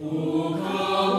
O come,